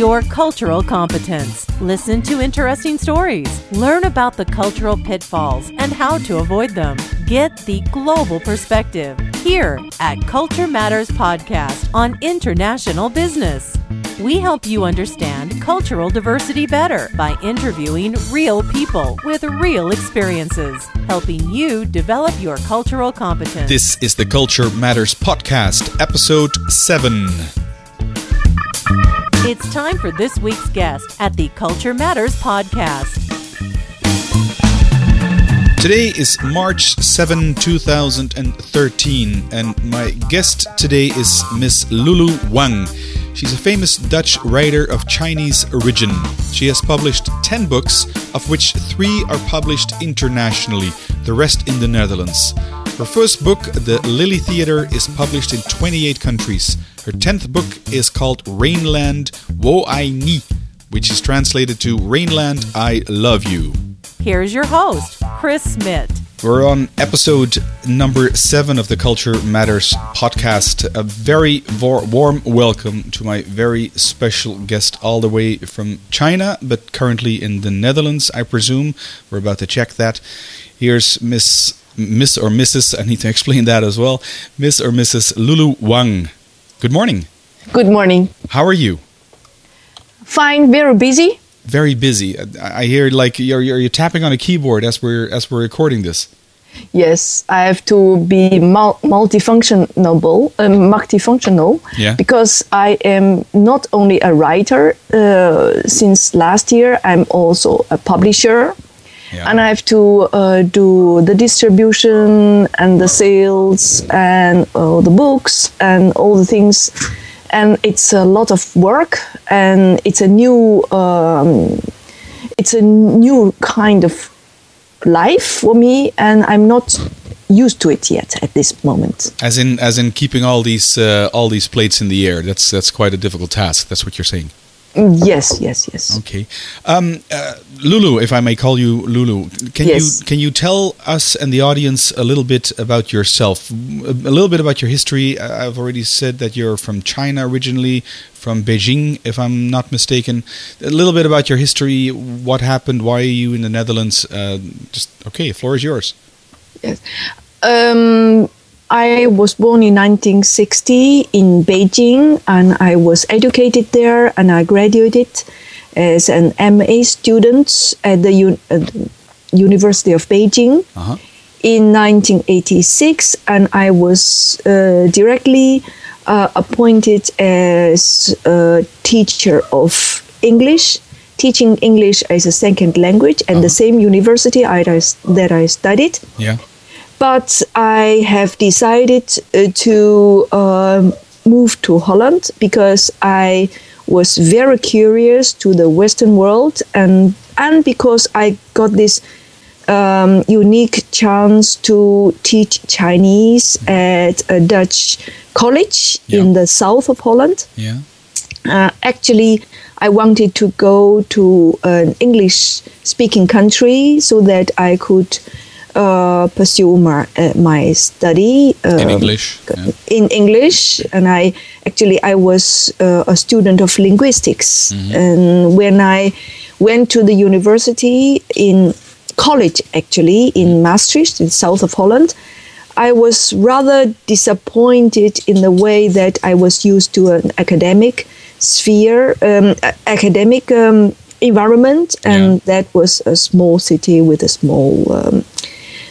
your cultural competence. Listen to interesting stories. Learn about the cultural pitfalls and how to avoid them. Get the global perspective here at Culture Matters Podcast on international business. We help you understand cultural diversity better by interviewing real people with real experiences, helping you develop your cultural competence. This is the Culture Matters Podcast, episode 7. It's time for this week's guest at the Culture Matters Podcast. Today is March 7, 2013, and my guest today is Miss Lulu Wang. She's a famous Dutch writer of Chinese origin. She has published 10 books, of which three are published internationally, the rest in the Netherlands. Her first book, The Lily Theatre, is published in 28 countries. Her 10th book is called Rainland Wo Ai Ni, which is translated to Rainland I Love You. Here's your host, Chris Smith. We're on episode number seven of the Culture Matters podcast. A very warm welcome to my very special guest, all the way from China, but currently in the Netherlands, I presume. We're about to check that. Here's Miss Miss or Mrs. I need to explain that as well. Miss or Mrs. Lulu Wang. Good morning. Good morning. How are you? Fine. Very busy very busy. I hear like you're, you're, you're tapping on a keyboard as we're as we're recording this. Yes, I have to be multifunctional, uh, multifunctional, yeah. because I am not only a writer. Uh, since last year, I'm also a publisher, yeah. and I have to uh, do the distribution and the sales and uh, the books and all the things. And it's a lot of work and it's a new um, it's a new kind of life for me and i'm not used to it yet at this moment. As in as in keeping all these uh, all these plates in the air. That's that's quite a difficult task. That's what you're saying. Yes, yes, yes. Okay, um, uh, Lulu, if I may call you Lulu, can yes. you can you tell us and the audience a little bit about yourself, a little bit about your history? I've already said that you're from China originally, from Beijing, if I'm not mistaken. A little bit about your history, what happened, why are you in the Netherlands? Uh, just okay, floor is yours. Yes. Um, I was born in 1960 in Beijing and I was educated there and I graduated as an MA student at the U- uh, University of Beijing uh-huh. in 1986 and I was uh, directly uh, appointed as a teacher of English teaching English as a second language at uh-huh. the same university I, that I studied. Yeah but I have decided uh, to uh, move to Holland because I was very curious to the Western world and and because I got this um, unique chance to teach Chinese at a Dutch college yeah. in the south of Holland. Yeah. Uh, actually, I wanted to go to an English speaking country so that I could uh, pursue my, uh, my study uh, in English. Yeah. In English, and I actually I was uh, a student of linguistics, mm-hmm. and when I went to the university in college, actually in Maastricht, in south of Holland. I was rather disappointed in the way that I was used to an academic sphere, um, academic um, environment, and yeah. that was a small city with a small um,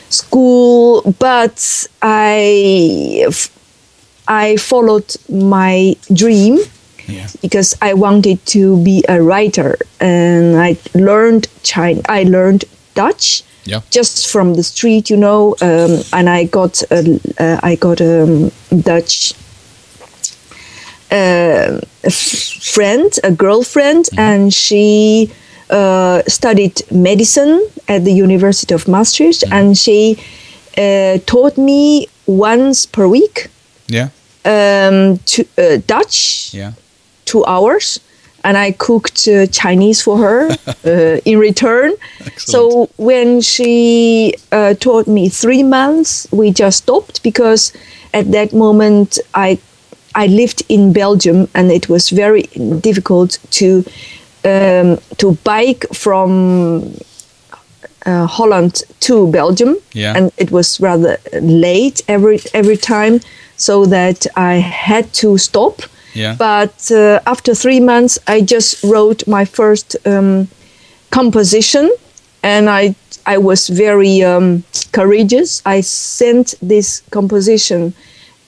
school, but I I followed my dream yeah. because I wanted to be a writer, and I learned China. I learned Dutch. Yeah. Just from the street, you know, um, and I got a, uh, I got a um, Dutch uh, a friend, a girlfriend, mm-hmm. and she uh, studied medicine at the University of Maastricht, mm. and she uh, taught me once per week. Yeah. Um, to, uh, Dutch. Yeah. Two hours, and I cooked uh, Chinese for her uh, in return. Excellent. So when she uh, taught me three months, we just stopped because at that moment I I lived in Belgium, and it was very difficult to um, to bike from uh, Holland to Belgium, Yeah. and it was rather late every every time, so that I had to stop. Yeah. But uh, after three months, I just wrote my first um, composition, and I I was very um, courageous. I sent this composition,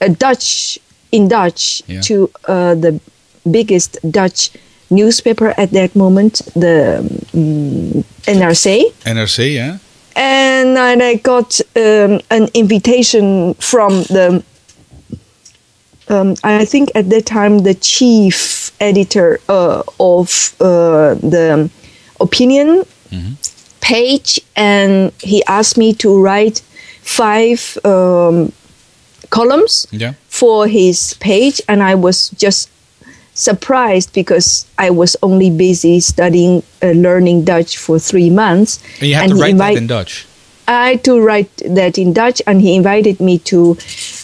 a Dutch in Dutch, Yeah. to uh, the biggest Dutch newspaper at that moment, the um, NRC NRC, yeah. and I got um, an invitation from the. Um, I think at that time the chief editor uh, of uh, the opinion page, and he asked me to write five um, columns Yeah. for his page, and I was just surprised because I was only busy studying, uh, learning Dutch for three months. And you had And to he write that in Dutch. I had to write that in Dutch, and he invited me to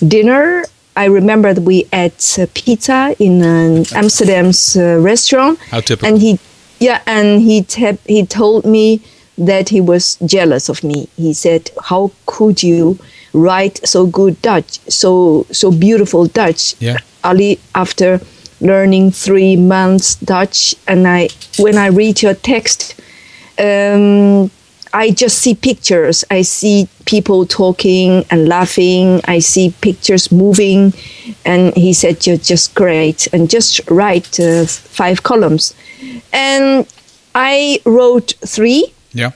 dinner. I remember that we ate uh, pizza in an Amsterdam's uh, restaurant. How typical. And he, yeah, and he te- he told me that he was jealous of me. He said, "How could you write so good Dutch, so so beautiful Dutch?" Yeah. Ali, after learning three months Dutch, and I when I read your text, um, I just see pictures. I see people talking and laughing. I see pictures moving. And he said, You're just great. And just write uh, five columns. And I wrote three Yeah.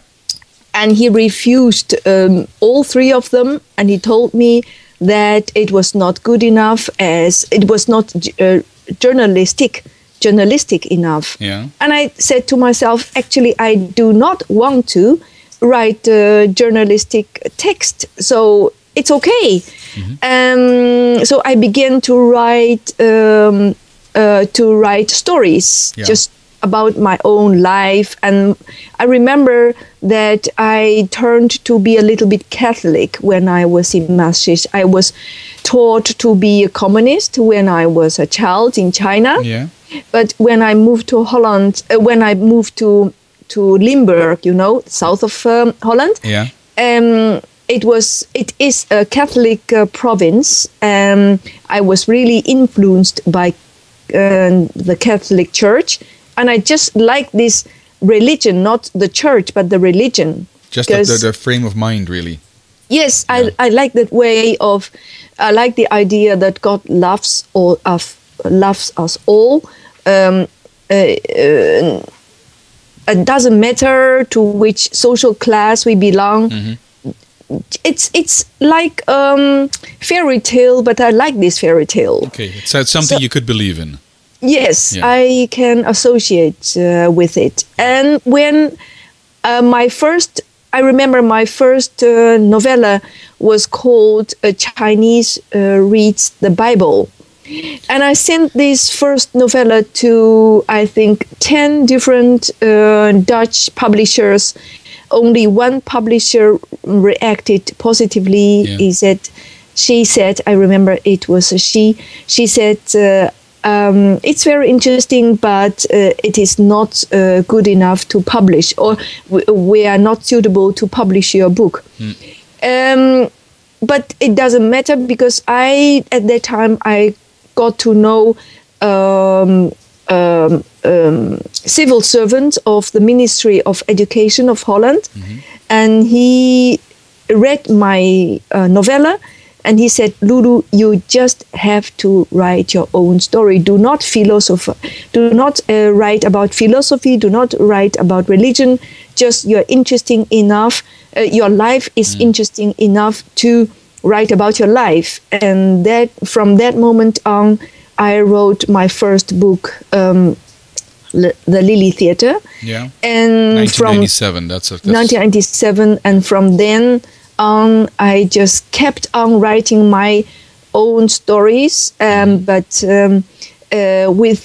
and he refused um, all three of them and he told me that it was not good enough as it was not uh, journalistic journalistic enough. Yeah. and i said to myself actually i do not want to write uh, journalistic text. So it's okay. Um, so i began to write um, uh, to write stories. Yeah. just about my own life and i remember that i turned to be a little bit catholic when i was in maastricht i was taught to be a communist when i was a child in china Yeah. but when i moved to holland uh, when i moved to to limburg you know south of um, holland Yeah. um, it was it is a Catholic uh, province. Um, I was really influenced by uh, the Catholic Church, and I just like this religion, not the church, but the religion. Just the, the, the frame of mind, really. Yes, Yeah. I, I like that way of. I like the idea that God loves all of loves us all. Um, uh, uh, it doesn't matter to which social class we belong. Mm-hmm. It's it's like um, fairy tale, but I like this fairy tale. Okay. So it's uh, something So- you could believe in. Yes, Yeah. I can associate uh, with it. And when uh, my first, I remember my first uh, novella was called A Chinese uh, Reads the Bible. And I sent this first novella to, I think, 10 different uh, Dutch publishers. Only one publisher reacted positively. Yeah. He said, she said, I remember it was a she, she said, uh, um, it's very interesting, but uh, it is not uh, good enough to publish, or we, we are not suitable to publish your book. Um, but it doesn't matter because I, at that time, I got to know um, um, um, civil servant of the Ministry of Education of Holland, and he read my uh, novella and he said, Lulu, you just have to write your own story. Do not philosopher, do not uh, write about philosophy. Do not write about religion. Just you're interesting enough. Uh, your life is interesting enough to write about your life. And that from that moment on, I wrote my first book, um, L- the Lily Theatre. Yeah. And from 1997. That's a. That's, 1997 and from then on i just kept on writing my own stories um, but um, uh, with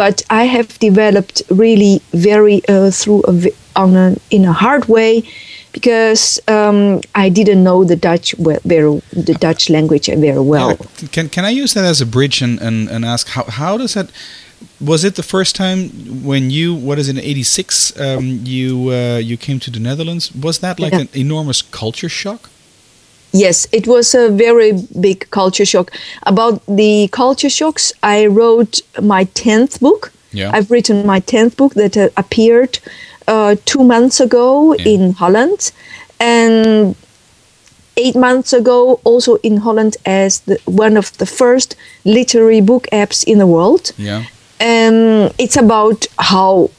but i have developed really very uh, through a, on a, in a hard way because um, I didn't know the Dutch we- very the Dutch language very well. Can can I use that as a bridge and, and, and ask how how does that was it the first time when you what is it in 86 um, you uh, you came to the Netherlands was that like Yeah. an enormous culture shock Yes, it was a very big culture shock. About the culture shocks, I wrote my 10th book. Yeah. I've written my 10th book that uh, appeared uh, two months ago Yeah. in Holland. And eight months ago, also in Holland, as the, one of the first literary book apps in the world. yeah Um, it's about how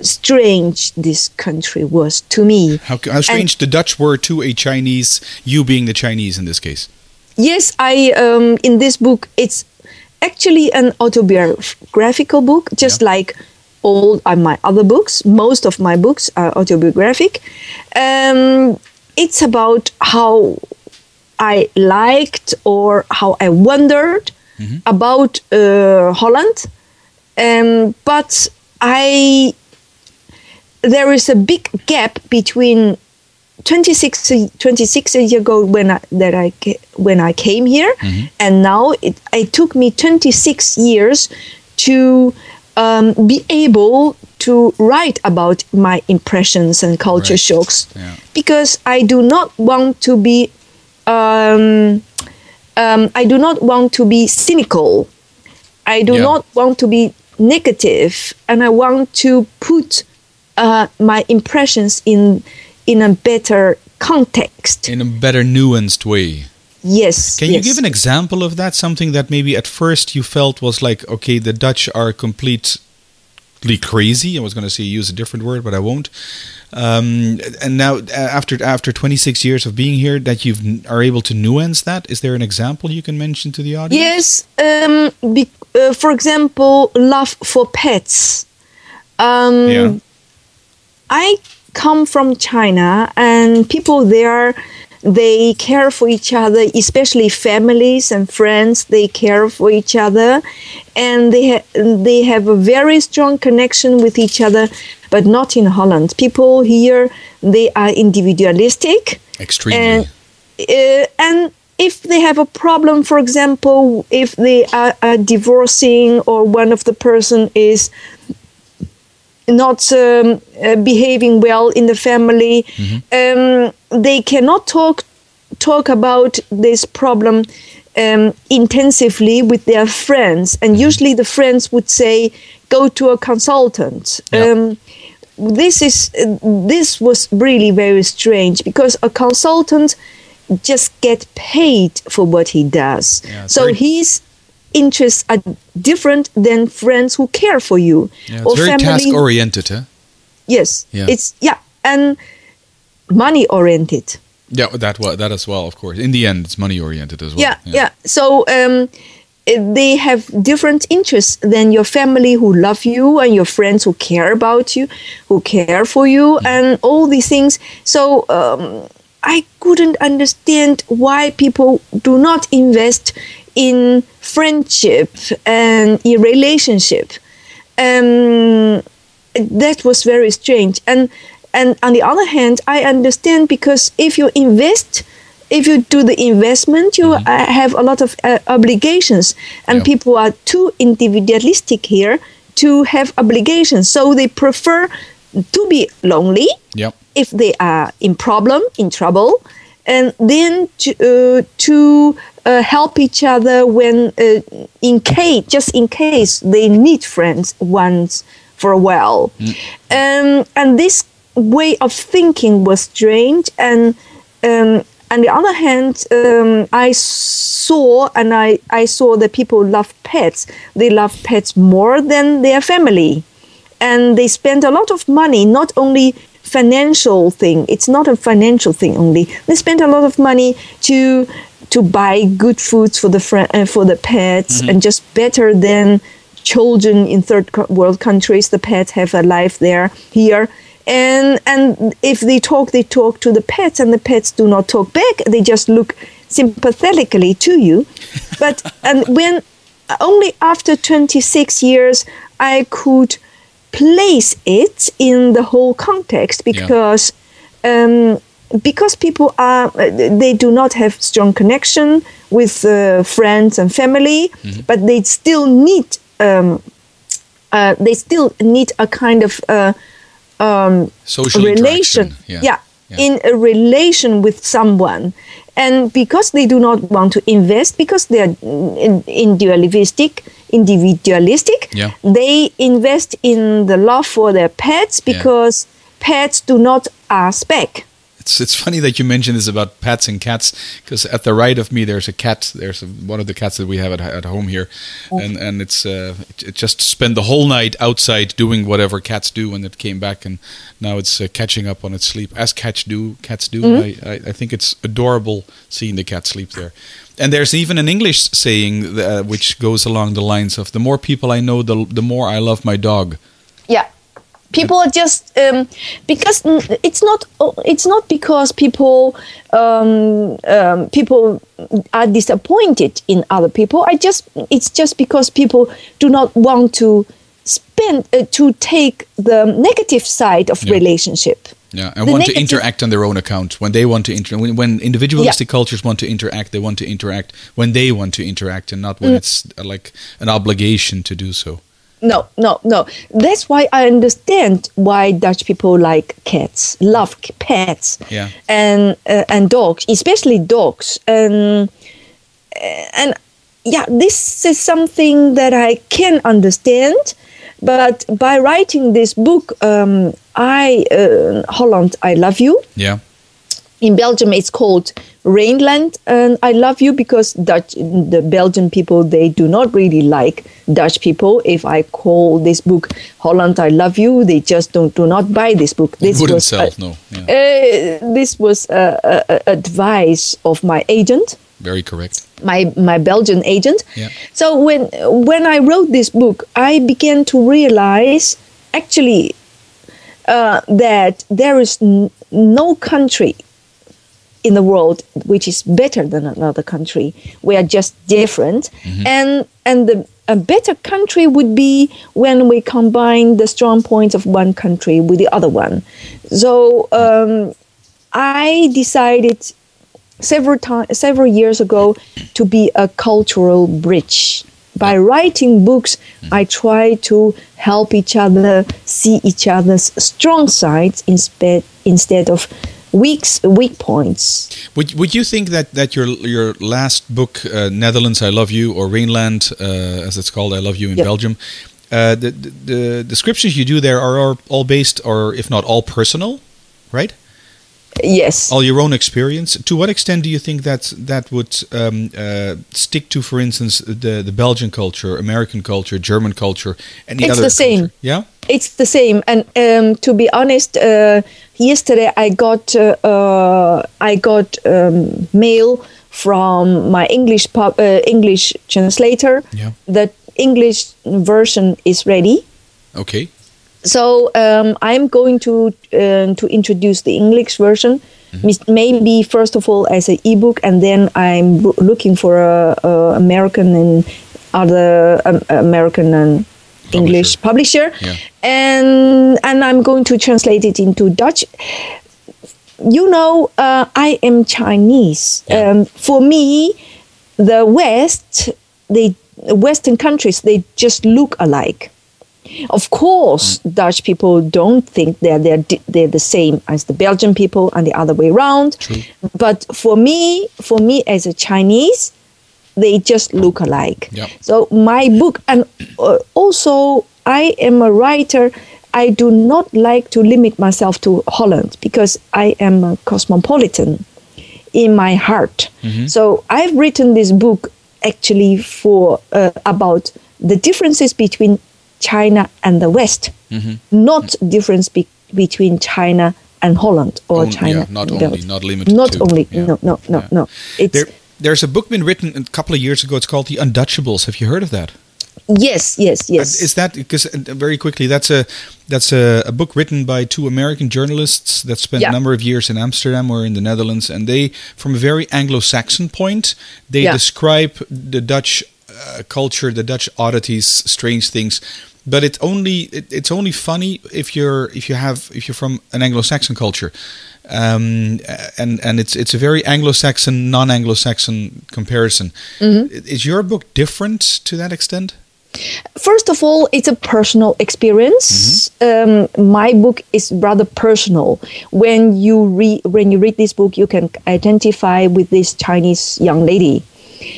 strange this country was to me. how, how strange the Dutch were to a Chinese you being the Chinese in this case Yes, I um, in this book it's actually an autobiographical book, just Yeah. like all my other books. Most of my books are autobiographic. Um, it's about how I liked or how I wondered about uh, Holland, um, but I there is a big gap between 26, 26 years ago when I, that I when I came here, and now it, it took me 26 years to um, be able to write about my impressions and culture Right. shocks Yeah. because I do not want to be um, um, I do not want to be cynical. I do Yeah. not want to be negative, and I want to put uh, my impressions in in a better context. in a better nuanced way Yes. Can you give an example of that? Something that maybe at first you felt was like, okay, the Dutch are completely crazy. I was going to say use a different word, but I won't. Um, and now, uh, after after 26 years of being here, that you are able to nuance that. Is there an example you can mention to the audience? Yes. Um, be, uh, for example, love for pets. Um, Yeah. I come from China, and people there they care for each other, especially families and friends. They care for each other, and they ha- they have a very strong connection with each other. But not in Holland. People here they are individualistic Extremely. and uh, and if they have a problem, for example, if they are, are divorcing or one of the person is not um, uh, behaving well in the family, um, they cannot talk talk about this problem um, intensively with their friends, and usually the friends would say, "Go to a consultant." Yeah. This is this was really very strange because a consultant just get paid for what he does. Yeah, so very- his interests are different than friends who care for you yeah, it's very task oriented, huh? Yes, Yeah. it's yeah, and money oriented. Yeah, that that as well, of course. In the end, it's money oriented as well. yeah, yeah. So um, they have different interests than your family who love you and your friends who care about you, who care for you, and all these things. So um, I couldn't understand why people do not invest in friendship and in relationship. Um, that was very strange. And and on the other hand, I understand because if you invest, if you do the investment, you uh, have a lot of uh, obligations, and Yeah. people are too individualistic here to have obligations. So they prefer to be lonely Yep. if they are in problem, in trouble, and then to, uh, to uh, help each other when, uh, in case, just in case they need friends once for a while. Um, and this way of thinking was strange. And um, on the other hand, um, I saw and I, I saw that people love pets. They love pets more than their family. And they spend a lot of money not only financial thing. It's not a financial thing only. They spend a lot of money to to buy good foods for the fri uh, for the pets and just better than children in third world countries. The pets have a life there here and and if they talk they talk to the pets and the pets do not talk back. They just look sympathetically to you. But and when only after 26 years I could place it in the whole context because um, because people are they do not have strong connection with uh, friends and family, Mm-hmm. but they still need um, uh, they still need a kind of uh, um, Social relation. yeah. Yeah. Yeah. in a relation with someone. And because they do not want to invest, because they are individualistic, individualistic, Yeah. they invest in the love for their pets because pets do not ask back. It's it's funny that you mentioned this about pets and cats because at the right of me there's a cat. There's a, one of the cats that we have at, at home here, and and it's uh, it, it just spent the whole night outside doing whatever cats do, when it came back and now it's uh, catching up on its sleep as cats do. Cats do. I, I, I think it's adorable seeing the cat sleep there. And there's even an English saying uh, which goes along the lines of the more people I know, the the more I love my dog. Yeah. People are just um, because it's not it's not because people um, um, people are disappointed in other people. I just it's just because people do not want to spend uh, to take the negative side of Yeah. relationship. Yeah, and The want to interact on their own account when they want to inter. When, when individualistic cultures want to interact, they want to interact when they want to interact, and not when Mm. it's uh, like an obligation to do so. No, no, no. That's why I understand why Dutch people like cats, love pets, Yeah. and uh, and dogs, especially dogs. And and yeah, this is something that I can understand. But by writing this book, um, I uh, Holland, I love you. Yeah, In Belgium, it's called Rainland, and I love you because Dutch, the Belgian people, they do not really like Dutch people. If I call this book Holland, I love you, they just don't do not buy this book. This wouldn't was sell. a- no, yeah. uh, this was uh, uh, advice of my agent very correct. my my Belgian agent. Yeah. So when when I wrote this book, I began to realize actually uh, that there is n- no country in the world which is better than another country. We are just different, and and the a better country would be when we combine the strong points of one country with the other one. So um, I decided several times several years ago to be a cultural bridge. By writing books i try to help each other see each other's strong sides instead instead of weak weak points Would Would you think that that your your last book, uh, Netherlands, I Love You, or Rainland, uh, as it's called, I Love You in Yeah. Belgium, uh, the, the the descriptions you do there are all- all based, or if not all personal, right? yes all your own experience. To what extent do you think that that would um, uh, stick to, for instance, the the Belgian culture, American culture, German culture, any It's the same. culture? Yeah. it's the same and um, to be honest uh, yesterday i got uh, uh, i got um, mail from my english pub, uh, english translator Yeah. the english version is ready Okay. so um, i'm going to um to introduce the english version mis- maybe first of all as an ebook and then i'm bo- looking for a, a american and other um, american and english publisher Yeah. and and i'm going to translate it into dutch you know uh, i am chinese Yeah. um, for me the west the western countries they just look alike of course, Dutch people don't think they're, they're, they're the same as the Belgian people and the other way around. True. But for me, for me as a Chinese, they just look alike. Yep. So my book, and uh, also I am a writer. I do not like to limit myself to Holland because I am a cosmopolitan in my heart. So I've written this book actually for uh, about the differences between China and the West, not difference be- between China and Holland or Only- China. yeah, not only, not limited Not to, only, yeah. no, no, no, Yeah. no. It's There, there's a book been written a couple of years ago. It's called The Undutchables. Have you heard of that? yes, yes, yes. Is that because uh, very quickly that's a that's a, a book written by two American journalists that spent Yeah. a number of years in Amsterdam or in the Netherlands, and they, from a very Anglo-Saxon point, they Yeah. describe the Dutch uh, culture, the Dutch oddities, strange things, but it only it, it's only funny if you're if you have if you're from an Anglo-Saxon culture, um, and and it's it's a very Anglo-Saxon non-Anglo-Saxon comparison. Mm-hmm. Is your book different to that extent? First of all, it's a personal experience. Um, my book is rather personal. When you read when you read this book, you can identify with this Chinese young lady.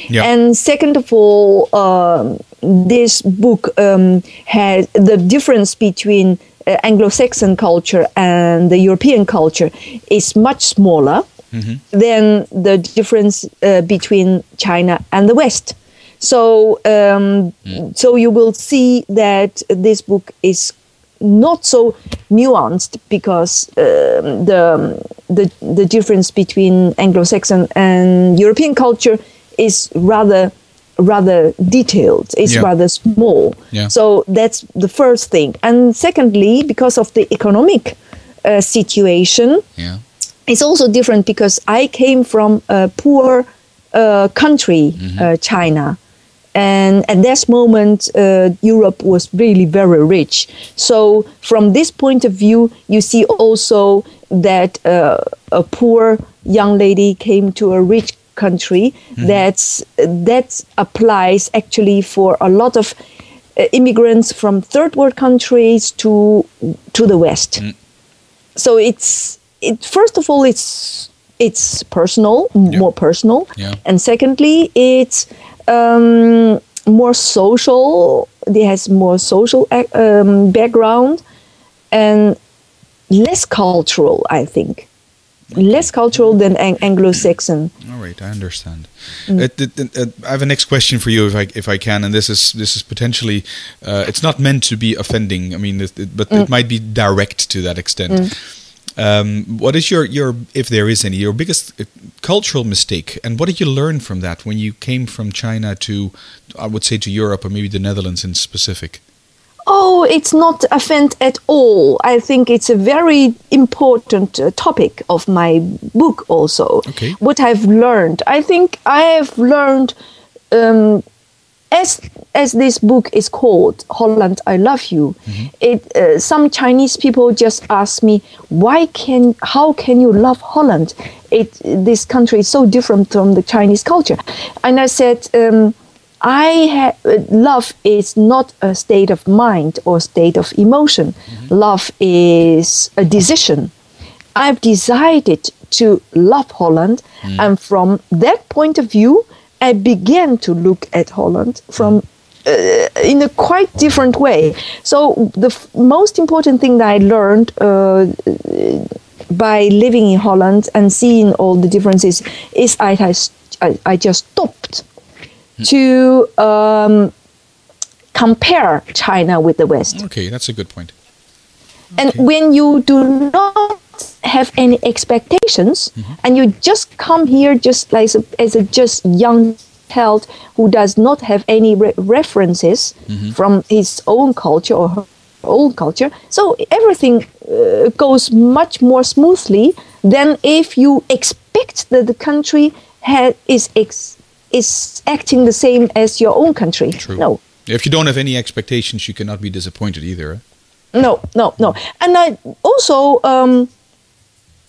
Yeah. And second of all, um, this book um, has the difference between uh, Anglo-Saxon culture and the European culture is much smaller than the difference uh, between China and the West. So, um, so you will see that this book is not so nuanced because um, the the the difference between Anglo-Saxon and European culture is rather rather detailed. It's Yeah. rather small. Yeah. So that's the first thing. And secondly, because of the economic uh, situation, Yeah. it's also different because I came from a poor uh, country, uh, China. And at that moment, uh, Europe was really very rich. So, from this point of view, you see also that uh, a poor young lady came to a rich country. That's that applies actually for a lot of uh, immigrants from third world countries to to the West so it's it first of all it's it's personal Yeah. more personal Yeah. and secondly it's um, more social it has more social um, background and less cultural i think less cultural than Ang- anglo-saxon All right, I understand. Mm. Th- th- uh, I have a next question for you, if I if I can, and this is this is potentially uh, it's not meant to be offending. I mean, it, it- but Mm. it might be direct to that extent. Um, what is your your if there is any your biggest uh, cultural mistake, and what did you learn from that when you came from China to I would say to Europe or maybe the Netherlands in specific? Oh, it's not offend at all. I think it's a very important uh, topic of my book. Also, Okay. what I've learned, I think I have learned, um, as as this book is called Holland, I Love You. It uh, some Chinese people just ask me why can how can you love Holland? It this country is so different from the Chinese culture, and I said. Um, I ha- love is not a state of mind or state of emotion. Love is a decision. I've decided to love Holland, and from that point of view, I began to look at Holland from uh, in a quite different way. So the f- most important thing that I learned uh, by living in Holland and seeing all the differences is I, I, I just stopped to um, compare China with the West. Okay, that's a good point. And when you do not have any expectations and you just come here just like as a, as a just young child who does not have any re- references from his own culture or her own culture, so everything uh, goes much more smoothly than if you expect that the country ha- is ex- is acting the same as your own country. True. No, If you don't have any expectations, you cannot be disappointed either. eh? no, no, no. And I also um,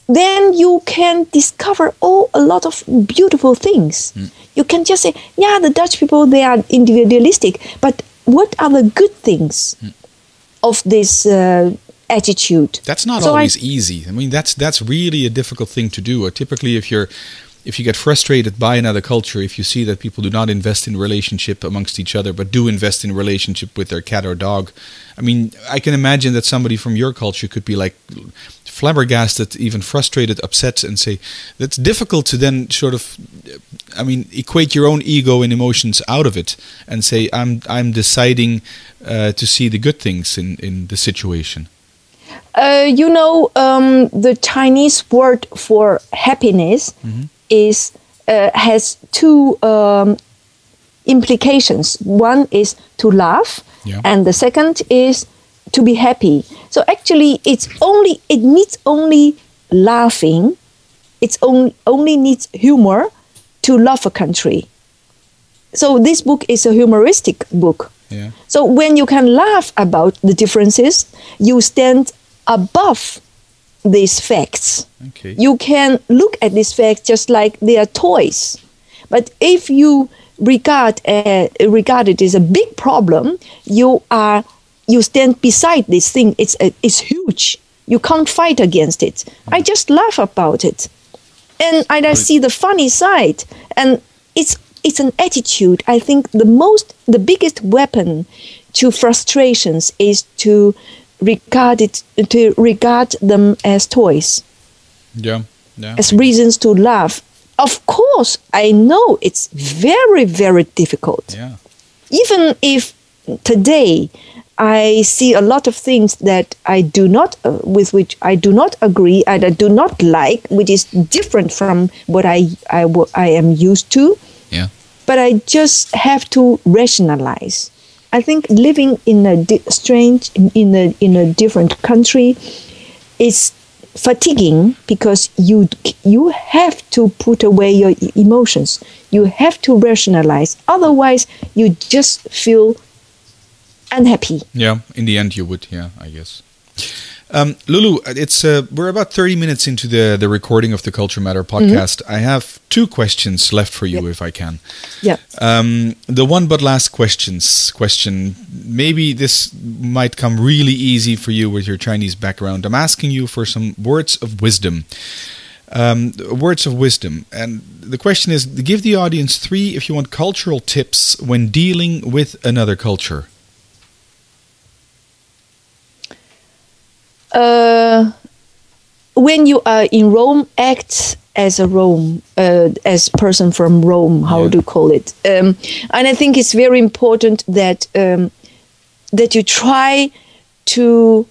then you can discover all a lot of beautiful things. You can just say, yeah, the Dutch people they are individualistic, but what are the good things of this uh, attitude? That's not So I- always easy. I mean, that's that's really a difficult thing to do. Or typically, if you're if you get frustrated by another culture, if you see that people do not invest in relationship amongst each other, but do invest in relationship with their cat or dog, I mean, I can imagine that somebody from your culture could be like flabbergasted, even frustrated, upset, and say that's difficult to then sort of, I mean, equate your own ego and emotions out of it and say I'm I'm deciding uh, to see the good things in in the situation. Uh, you know, um, the Chinese word for happiness is uh, has two um, implications. One is to laugh, Yeah. and the second is to be happy. So actually, it's only it needs only laughing. It's only only needs humor to love a country. So this book is a humoristic book. Yeah. So when you can laugh about the differences, you stand above these facts. Okay. You can look at these facts just like they are toys. But if you regard uh, regard it as a big problem, you are you stand beside this thing. It's uh, it's huge. You can't fight against it. I just laugh about it, and I, I see the funny side. And it's it's an attitude. I think the most the biggest weapon to frustrations is to regard it to regard them as toys Yeah. Yeah. as reasons to laugh. Of course, I know it's very, very difficult. yeah. Even if today I see a lot of things that I do not, uh, with which I do not agree and I do not like, which is different from what I, I, I am used to, Yeah. but I just have to rationalize. I think living in a di- strange, in a in a different country, is fatiguing because you you have to put away your emotions. You have to rationalize. Otherwise, you just feel unhappy. Yeah, in the end, you would. Yeah, I guess. Um, Lulu, it's uh, we're about thirty minutes into the the recording of the Culture Matter podcast. I have two questions left for you, Yep. if I can. Yeah. Um, the one but last questions question. Maybe this might come really easy for you with your Chinese background. I'm asking you for some words of wisdom. Um, words of wisdom, and the question is: give the audience three, if you want, cultural tips when dealing with another culture. Uh, when you are in Rome, act as a Rome, uh, as person from Rome. How Yeah. do you call it? Um, and I think it's very important that um, that you try to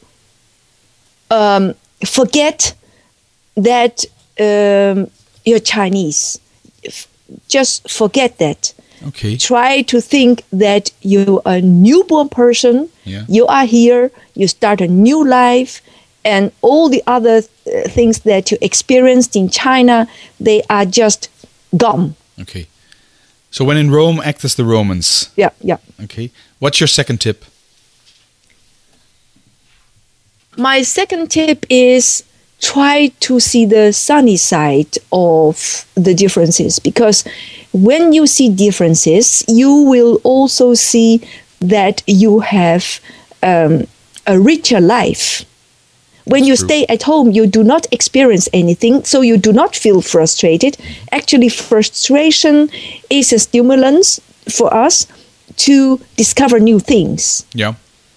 um, forget that um, you're Chinese. F- Just forget that Okay. try to think that you're a newborn person. Yeah. You are here. You start a new life, and all the other uh, things that you experienced in China, they are just gone. Okay. So when in Rome, act as the Romans. Yeah, yeah. Okay. What's your second tip? My second tip is try to see the sunny side of the differences because when you see differences, you will also see that you have um, a richer life. When you true. stay at home, you do not experience anything, so you do not feel frustrated. Actually, frustration is a stimulus for us to discover new things. Yeah.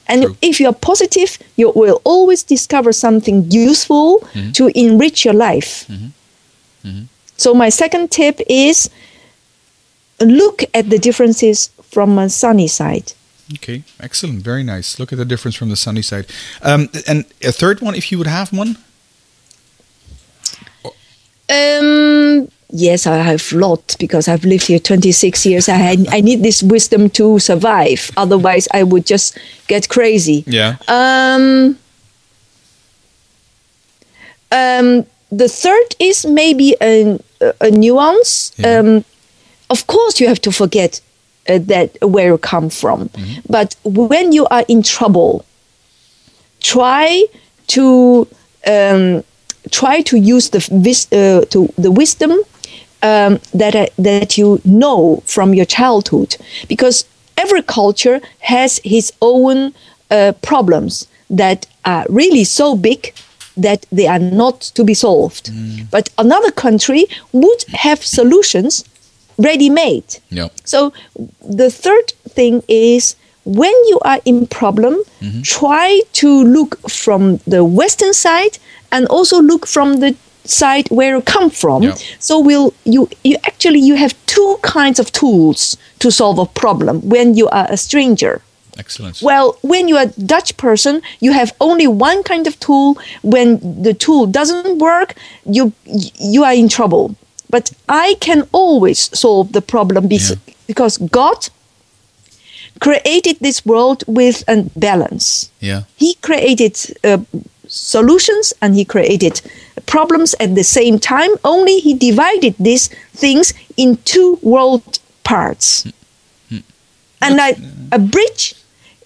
And True. if you're positive, you will always discover something useful Mm-hmm. to enrich your life. So, my second tip is look at the differences from a sunny side. Okay. Excellent. Very nice. Look at the difference from the sunny side. Um, and a third one, if you would have one. Um, yes, I have lot because I've lived here 26 years. I, had, I need this wisdom to survive. Otherwise, I would just get crazy. Yeah. Um, um, the third is maybe a, a nuance. Yeah. Um, of course, you have to forget that where you come from. But when you are in trouble, try to um, try to use the vis- uh, to the wisdom um, that uh, that you know from your childhood, because every culture has its own uh, problems that are really so big that they are not to be solved. But another country would have solutions ready made. Yeah. So the third thing is when you are in problem, mm-hmm. try to look from the western side and also look from the side where you come from. Yeah. So will you you actually you have two kinds of tools to solve a problem when you are a stranger. Excellent. Well, when you're a Dutch person, you have only one kind of tool. When the tool doesn't work, you you are in trouble. But I can always solve the problem bes- Yeah. because God created this world with a balance. yeah. He created uh, solutions and he created problems at the same time. Only he divided these things in two world parts. And like a bridge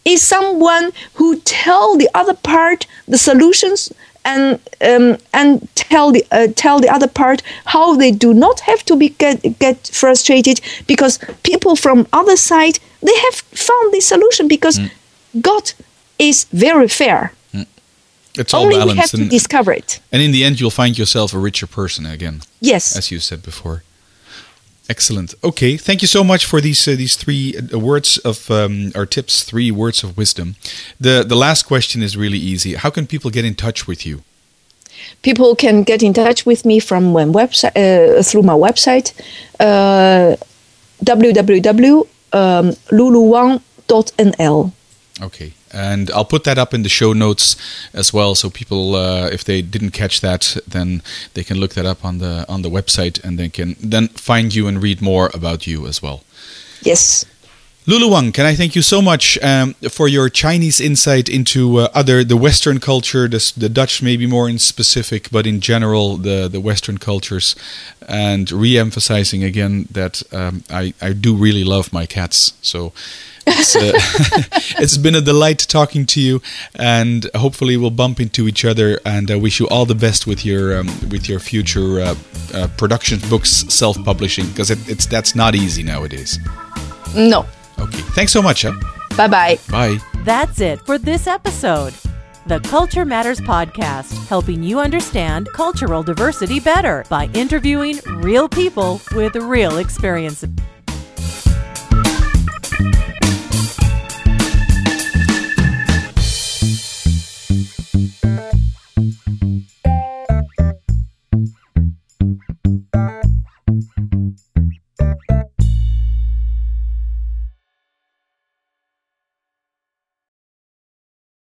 is someone who tell the other part the solutions and um, and tell the uh, tell the other part how they do not have to be get, get frustrated because people from other side they have found the solution because Mm. God is very fair. It's all Only we have balanced, to discover it. and in the end, you'll find yourself a richer person again, Yes. as you said before. Excellent. Okay, thank you so much for these uh, these three uh, words of um, our tips, three words of wisdom. The the last question is really easy. How can people get in touch with you? people can get in touch with me from my website uh, through my website uh, www.luluwang.nl Okay, and I'll put that up in the show notes as well, so people, uh, if they didn't catch that, then they can look that up on the on the website, and they can then find you and read more about you as well. yes Lulu Wang, can I thank you so much um, for your Chinese insight into uh, other the Western culture, the, the Dutch maybe more in specific, but in general the the Western cultures, and re-emphasizing again that um, I I do really love my cats. So it's uh, it's been a delight talking to you, and hopefully we'll bump into each other. And I wish you all the best with your um, with your future uh, uh, productions, books, self-publishing, because it, it's that's not easy nowadays. no Okay, thanks so much. Huh? bye bye Bye. That's it for this episode. The Culture Matters Podcast, helping you understand cultural diversity better by interviewing real people with real experiences.